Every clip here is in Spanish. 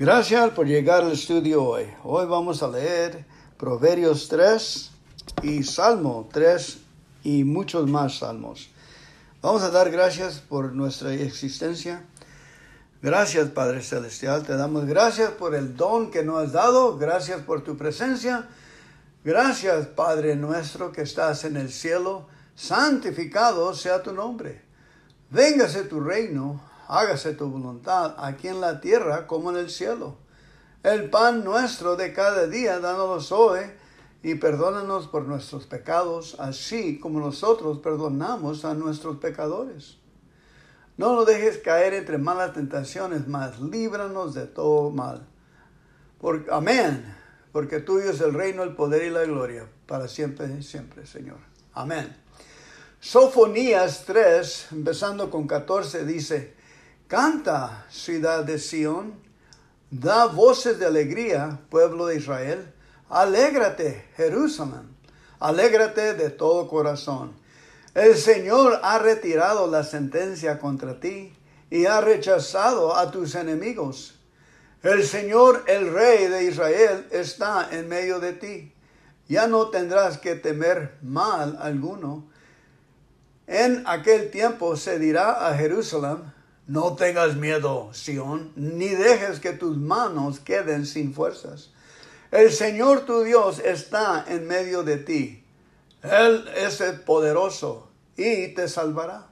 Gracias por llegar al estudio hoy. Hoy vamos a leer Proverbios 3 y Salmo 3 y muchos más salmos. Vamos a dar gracias por nuestra existencia. Gracias Padre Celestial, te damos gracias por el don que nos has dado, gracias por tu presencia. Gracias Padre nuestro que estás en el cielo, santificado sea tu nombre. Véngase tu reino, hágase tu voluntad aquí en la tierra como en el cielo. El pan nuestro de cada día, dános hoy, y perdónanos por nuestros pecados, así como nosotros perdonamos a nuestros pecadores. No nos dejes caer entre malas tentaciones, mas líbranos de todo mal. Por, amén. Porque tuyo es el reino, el poder y la gloria, para siempre y siempre, Señor. Amén. Sofonías 3, empezando con 14, dice, Canta, ciudad de Sión, da voces de alegría, pueblo de Israel. Alégrate, Jerusalén, alégrate de todo corazón. El Señor ha retirado la sentencia contra ti y ha rechazado a tus enemigos. El Señor, el Rey de Israel, está en medio de ti. Ya no tendrás que temer mal alguno. En aquel tiempo se dirá a Jerusalén, no tengas miedo, Sión, ni dejes que tus manos queden sin fuerzas. El Señor tu Dios está en medio de ti. Él es el poderoso y te salvará.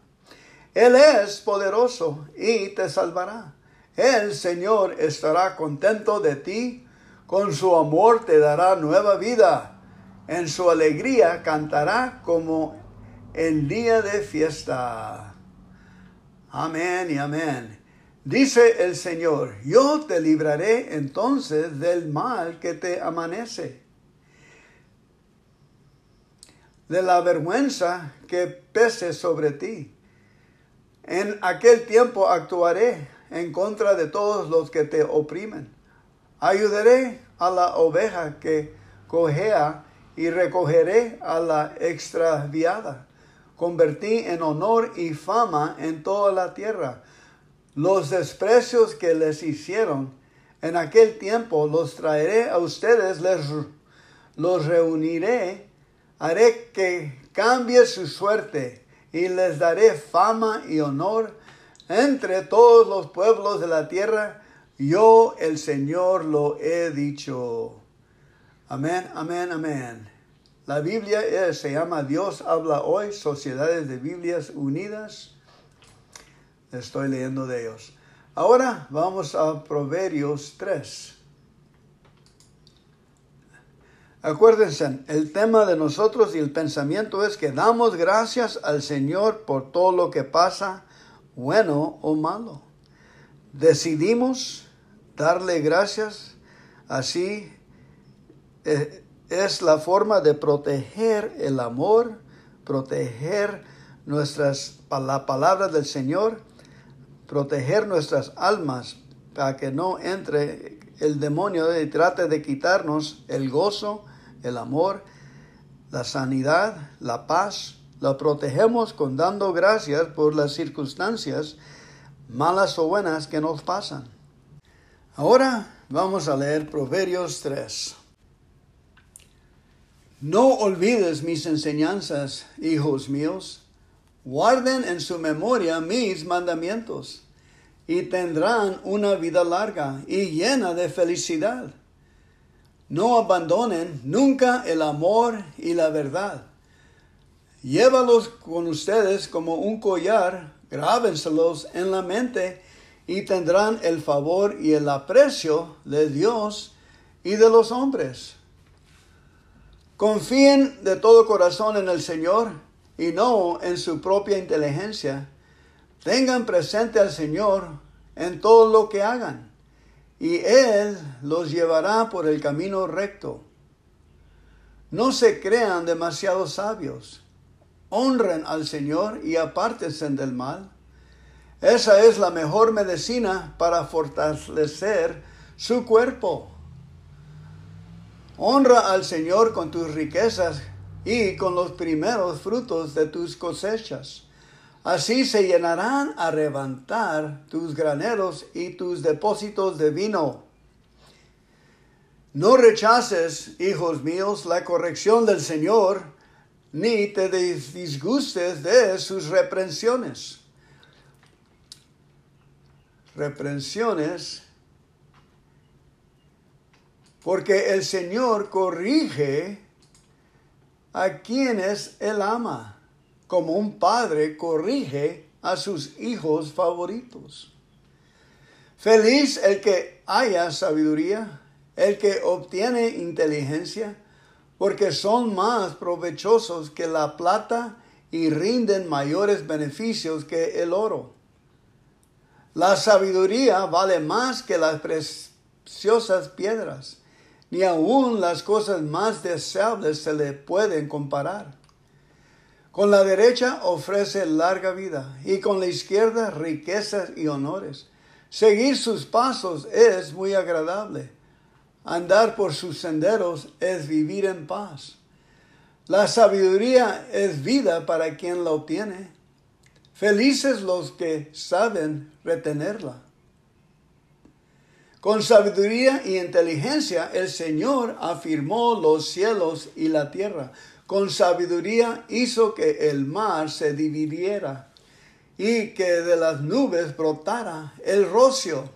Él es poderoso y te salvará. El Señor estará contento de ti. Con su amor te dará nueva vida. En su alegría cantará como el día de fiesta. Amén y amén. Dice el Señor, yo te libraré entonces del mal que te amanece, de la vergüenza que pese sobre ti. En aquel tiempo actuaré en contra de todos los que te oprimen. Ayudaré a la oveja que cojea y recogeré a la extraviada convertí en honor y fama en toda la tierra. Los desprecios que les hicieron en aquel tiempo los traeré a ustedes, les los reuniré, haré que cambie su suerte y les daré fama y honor entre todos los pueblos de la tierra. Yo el Señor lo he dicho. Amén, amén, amén. La Biblia se llama Dios habla hoy, Sociedades de Biblias Unidas. Estoy leyendo de ellos. Ahora vamos a Proverbios 3. Acuérdense, el tema de nosotros y el pensamiento es que damos gracias al Señor por todo lo que pasa, bueno o malo. Decidimos darle gracias, así eh, es la forma de proteger el amor, proteger nuestras, la palabra del Señor, proteger nuestras almas para que no entre el demonio y trate de quitarnos el gozo, el amor, la sanidad, la paz. La protegemos con dando gracias por las circunstancias malas o buenas que nos pasan. Ahora vamos a leer Proverbios 3. No olvides mis enseñanzas, hijos míos. Guarden en su memoria mis mandamientos y tendrán una vida larga y llena de felicidad. No abandonen nunca el amor y la verdad. Llévalos con ustedes como un collar, grábenselos en la mente y tendrán el favor y el aprecio de Dios y de los hombres. Confíen de todo corazón en el Señor y no en su propia inteligencia. Tengan presente al Señor en todo lo que hagan y Él los llevará por el camino recto. No se crean demasiado sabios. Honren al Señor y apártense del mal. Esa es la mejor medicina para fortalecer su cuerpo. Honra al Señor con tus riquezas y con los primeros frutos de tus cosechas. Así se llenarán a levantar tus graneros y tus depósitos de vino. No rechaces, hijos míos, la corrección del Señor, ni te disgustes de sus reprensiones. Reprensiones, porque el Señor corrige a quienes Él ama, como un padre corrige a sus hijos favoritos. Feliz el que haya sabiduría, el que obtiene inteligencia, porque son más provechosos que la plata y rinden mayores beneficios que el oro. La sabiduría vale más que las preciosas piedras, ni aun las cosas más deseables se le pueden comparar. Con la derecha ofrece larga vida y con la izquierda riquezas y honores. Seguir sus pasos es muy agradable. Andar por sus senderos es vivir en paz. La sabiduría es vida para quien la obtiene. Felices los que saben retenerla. Con sabiduría y inteligencia el Señor afirmó los cielos y la tierra. Con sabiduría hizo que el mar se dividiera y que de las nubes brotara el rocio.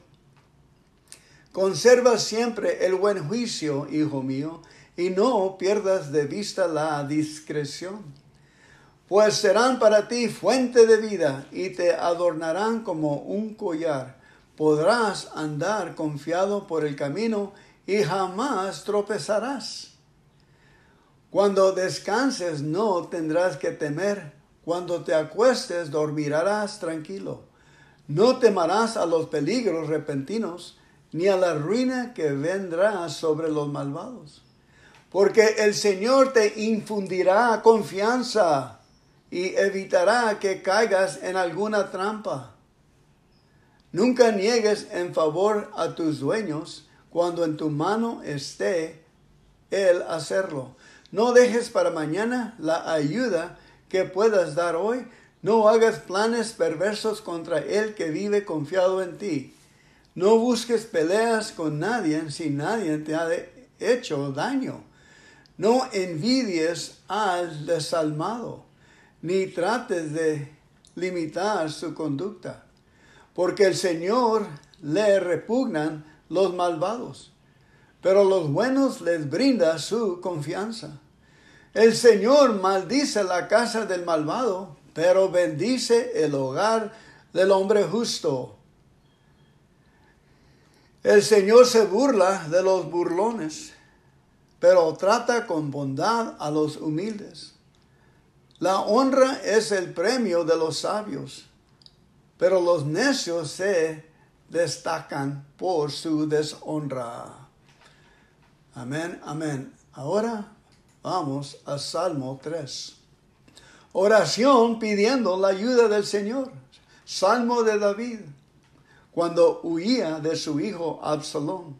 Conserva siempre el buen juicio, hijo mío, y no pierdas de vista la discreción, pues serán para ti fuente de vida y te adornarán como un collar. Podrás andar confiado por el camino y jamás tropezarás. Cuando descanses no tendrás que temer, cuando te acuestes dormirás tranquilo. No temerás a los peligros repentinos, ni a la ruina que vendrá sobre los malvados. Porque el Señor te infundirá confianza y evitará que caigas en alguna trampa. Nunca niegues en favor a tus dueños cuando en tu mano esté el hacerlo no dejes para mañana la ayuda que puedas dar hoy. No hagas planes perversos contra el que vive confiado en ti. No busques peleas con nadie si nadie te ha hecho daño. No envidies al desalmado, ni trates de limitar su conducta, porque el Señor le repugnan los malvados, pero los buenos les brinda su confianza. El Señor maldice la casa del malvado, pero bendice el hogar del hombre justo. El Señor se burla de los burlones, pero trata con bondad a los humildes. La honra es el premio de los sabios, pero los necios se destacan por su deshonra. Amén, amén. Ahora Vamos a Salmo 3. Oración pidiendo la ayuda del Señor. Salmo de David, cuando huía de su hijo Absalón.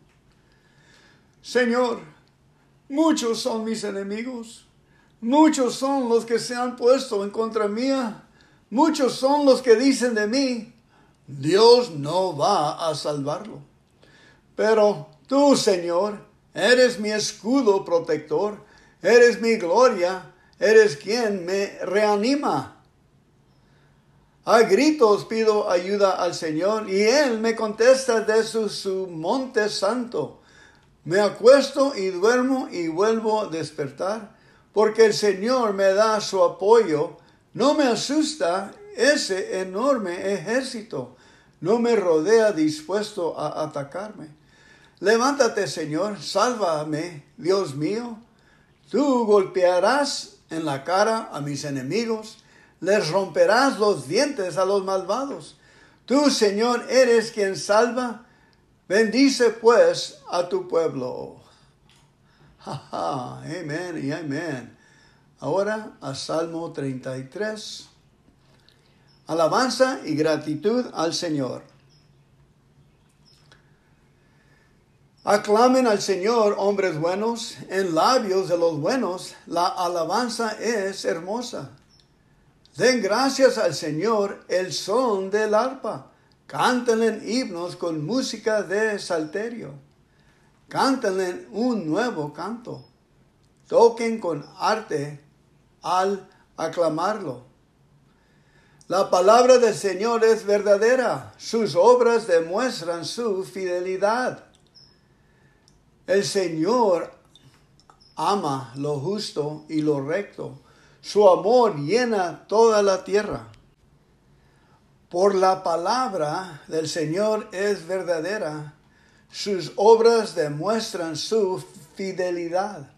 Señor, muchos son mis enemigos, muchos son los que se han puesto en contra mía, muchos son los que dicen de mí, Dios no va a salvarlo. Pero tú, Señor, eres mi escudo protector Eres mi gloria, eres quien me reanima. A gritos pido ayuda al Señor y Él me contesta desde su, monte santo. Me acuesto y duermo y vuelvo a despertar, porque el Señor me da su apoyo. No me asusta ese enorme ejército. No me rodea dispuesto a atacarme. Levántate, Señor, sálvame, Dios mío. Tú golpearás en la cara a mis enemigos, les romperás los dientes a los malvados. Tú, Señor, eres quien salva. Bendice pues a tu pueblo. amén y amén. Ahora a Salmo 33. Alabanza y gratitud al Señor. Aclamen al Señor, hombres buenos, en labios de los buenos la alabanza es hermosa. Den gracias al Señor el son del arpa, en himnos con música de salterio. Cántenle un nuevo canto. Toquen con arte al aclamarlo. La palabra del Señor es verdadera. Sus obras demuestran su fidelidad. El Señor ama lo justo y lo recto. Su amor llena toda la tierra. Por la palabra del Señor es verdadera. Sus obras demuestran su fidelidad.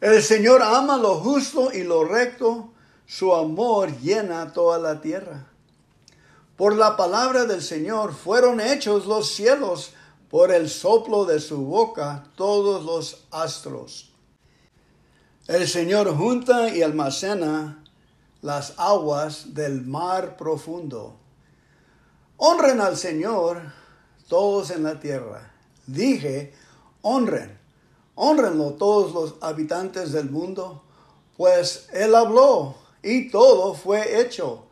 El Señor ama lo justo y lo recto. Su amor llena toda la tierra. Por la palabra del Señor fueron hechos los cielos, por el soplo de su boca todos los astros. El Señor junta y almacena las aguas del mar profundo. Honren al Señor todos en la tierra. Dije, honren, honrenlo todos los habitantes del mundo, pues Él habló y todo fue hecho.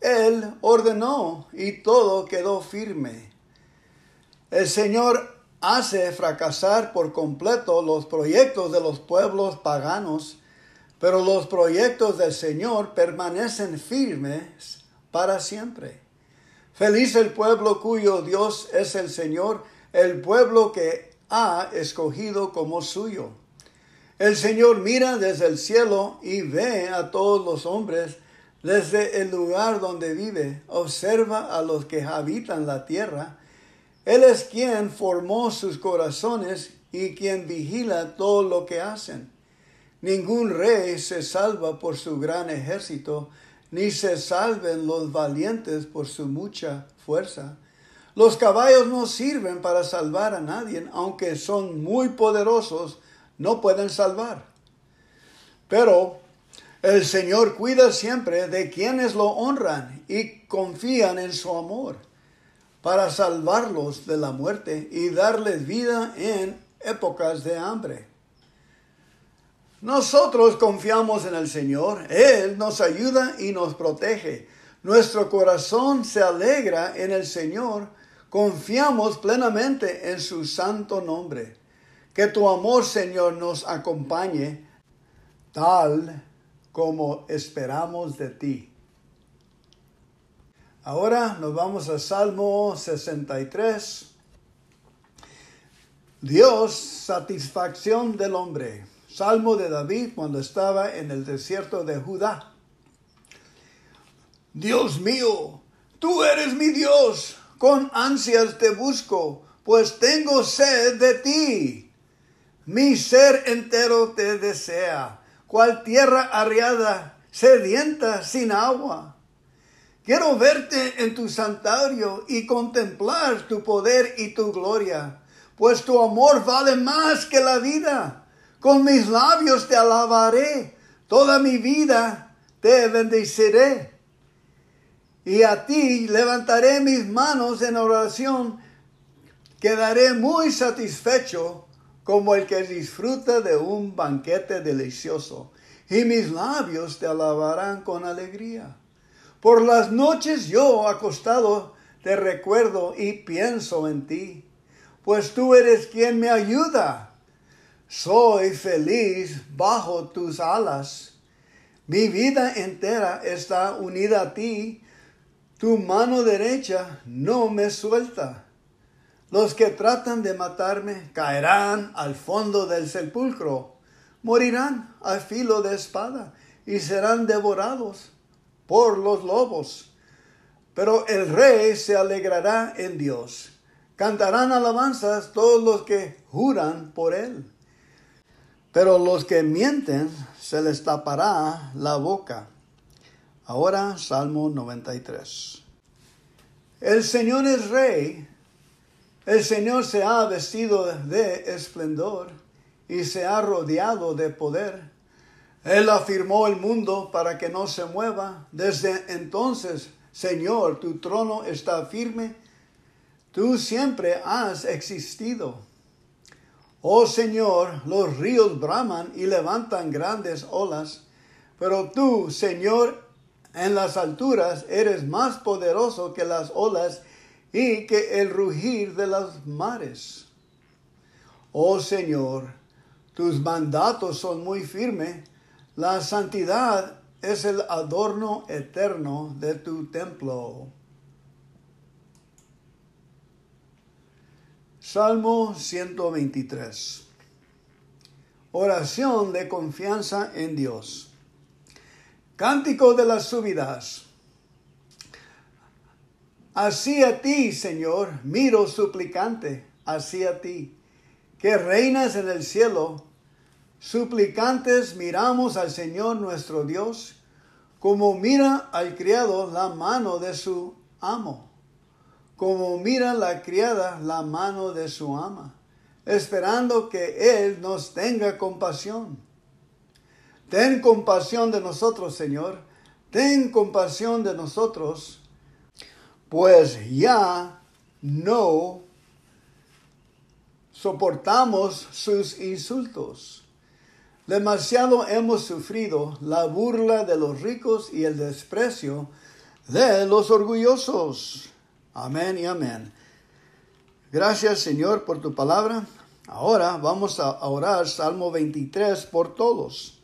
Él ordenó y todo quedó firme. El Señor hace fracasar por completo los proyectos de los pueblos paganos, pero los proyectos del Señor permanecen firmes para siempre. Feliz el pueblo cuyo Dios es el Señor, el pueblo que ha escogido como suyo. El Señor mira desde el cielo y ve a todos los hombres desde el lugar donde vive, observa a los que habitan la tierra, él es quien formó sus corazones y quien vigila todo lo que hacen. Ningún rey se salva por su gran ejército, ni se salven los valientes por su mucha fuerza. Los caballos no sirven para salvar a nadie, aunque son muy poderosos, no pueden salvar. Pero el Señor cuida siempre de quienes lo honran y confían en su amor para salvarlos de la muerte y darles vida en épocas de hambre. Nosotros confiamos en el Señor, Él nos ayuda y nos protege. Nuestro corazón se alegra en el Señor, confiamos plenamente en su santo nombre. Que tu amor, Señor, nos acompañe tal como esperamos de ti. Ahora nos vamos al Salmo 63. Dios, satisfacción del hombre. Salmo de David cuando estaba en el desierto de Judá. Dios mío, tú eres mi Dios, con ansias te busco, pues tengo sed de ti. Mi ser entero te desea, cual tierra arriada, sedienta sin agua. Quiero verte en tu santuario y contemplar tu poder y tu gloria, pues tu amor vale más que la vida. Con mis labios te alabaré, toda mi vida te bendeciré. Y a ti levantaré mis manos en oración, quedaré muy satisfecho como el que disfruta de un banquete delicioso, y mis labios te alabarán con alegría. Por las noches yo acostado te recuerdo y pienso en ti, pues tú eres quien me ayuda. Soy feliz bajo tus alas. Mi vida entera está unida a ti. Tu mano derecha no me suelta. Los que tratan de matarme caerán al fondo del sepulcro, morirán al filo de espada y serán devorados por los lobos. Pero el rey se alegrará en Dios. Cantarán alabanzas todos los que juran por él. Pero los que mienten se les tapará la boca. Ahora Salmo 93. El Señor es rey. El Señor se ha vestido de esplendor y se ha rodeado de poder. Él afirmó el mundo para que no se mueva. Desde entonces, Señor, tu trono está firme. Tú siempre has existido. Oh Señor, los ríos braman y levantan grandes olas, pero tú, Señor, en las alturas eres más poderoso que las olas y que el rugir de los mares. Oh Señor, tus mandatos son muy firmes. La santidad es el adorno eterno de tu templo. Salmo 123. Oración de confianza en Dios. Cántico de las subidas. Así a ti, Señor, miro suplicante, así a ti, que reinas en el cielo. Suplicantes miramos al Señor nuestro Dios, como mira al criado la mano de su amo, como mira la criada la mano de su ama, esperando que Él nos tenga compasión. Ten compasión de nosotros, Señor, ten compasión de nosotros pues ya no soportamos sus insultos. Demasiado hemos sufrido la burla de los ricos y el desprecio de los orgullosos. Amén y amén. Gracias Señor por tu palabra. Ahora vamos a orar Salmo 23 por todos.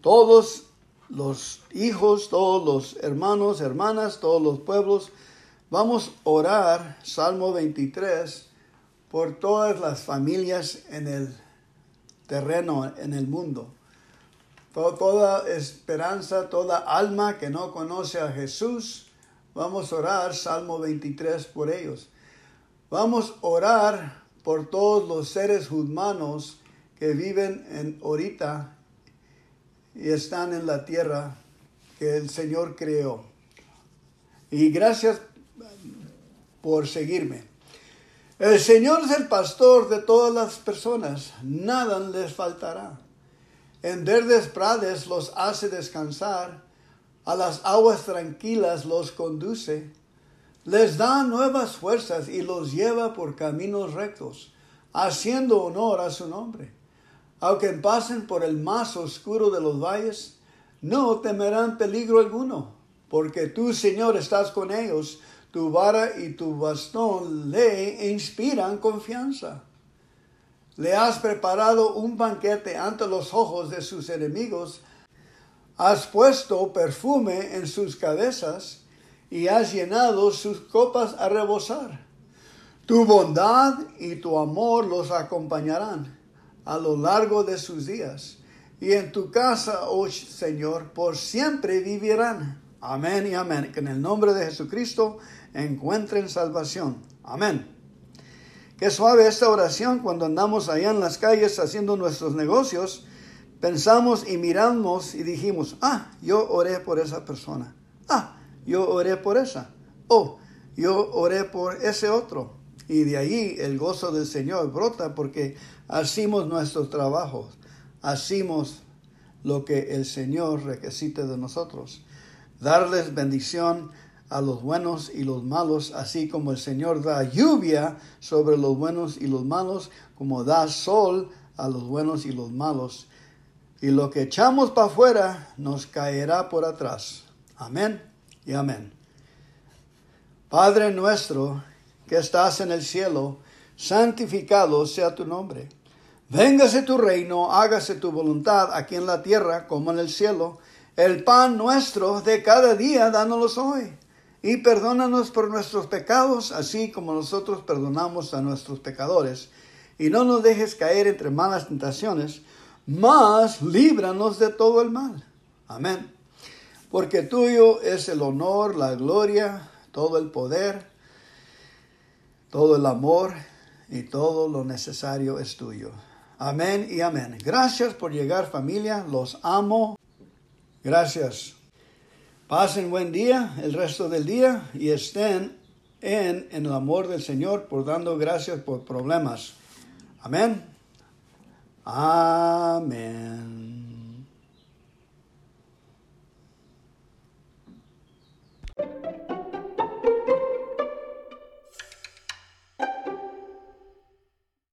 Todos los hijos, todos los hermanos, hermanas, todos los pueblos Vamos a orar Salmo 23 por todas las familias en el terreno, en el mundo. Toda, esperanza, toda alma que no conoce a Jesús, vamos a orar Salmo 23 por ellos. Vamos a orar por todos los seres humanos que viven en ahorita y están en la tierra que el Señor creó. Y gracias por seguirme. El Señor es el pastor de todas las personas, nada les faltará. En verdes prades los hace descansar, a las aguas tranquilas los conduce, les da nuevas fuerzas y los lleva por caminos rectos, haciendo honor a su nombre. Aunque pasen por el más oscuro de los valles, no temerán peligro alguno, porque tú, Señor, estás con ellos tu vara y tu bastón le inspiran confianza. Le has preparado un banquete ante los ojos de sus enemigos, has puesto perfume en sus cabezas y has llenado sus copas a rebosar. Tu bondad y tu amor los acompañarán a lo largo de sus días, y en tu casa, oh Señor, por siempre vivirán. Amén y amén. Que en el nombre de Jesucristo encuentren salvación. Amén. Qué suave esta oración cuando andamos allá en las calles haciendo nuestros negocios. Pensamos y miramos y dijimos, ah, yo oré por esa persona. Ah, yo oré por esa. Oh, yo oré por ese otro. Y de ahí el gozo del Señor brota porque hacemos nuestros trabajos, hacemos lo que el Señor requisite de nosotros. Darles bendición a los buenos y los malos, así como el Señor da lluvia sobre los buenos y los malos, como da sol a los buenos y los malos. Y lo que echamos para afuera nos caerá por atrás. Amén y amén. Padre nuestro que estás en el cielo, santificado sea tu nombre. Véngase tu reino, hágase tu voluntad aquí en la tierra como en el cielo. El pan nuestro de cada día, dánoslo hoy y perdónanos por nuestros pecados, así como nosotros perdonamos a nuestros pecadores. Y no nos dejes caer entre malas tentaciones, mas líbranos de todo el mal. Amén. Porque tuyo es el honor, la gloria, todo el poder, todo el amor y todo lo necesario es tuyo. Amén y amén. Gracias por llegar familia, los amo. Gracias. Pasen buen día el resto del día y estén en, en el amor del Señor por dando gracias por problemas. Amén. Amén.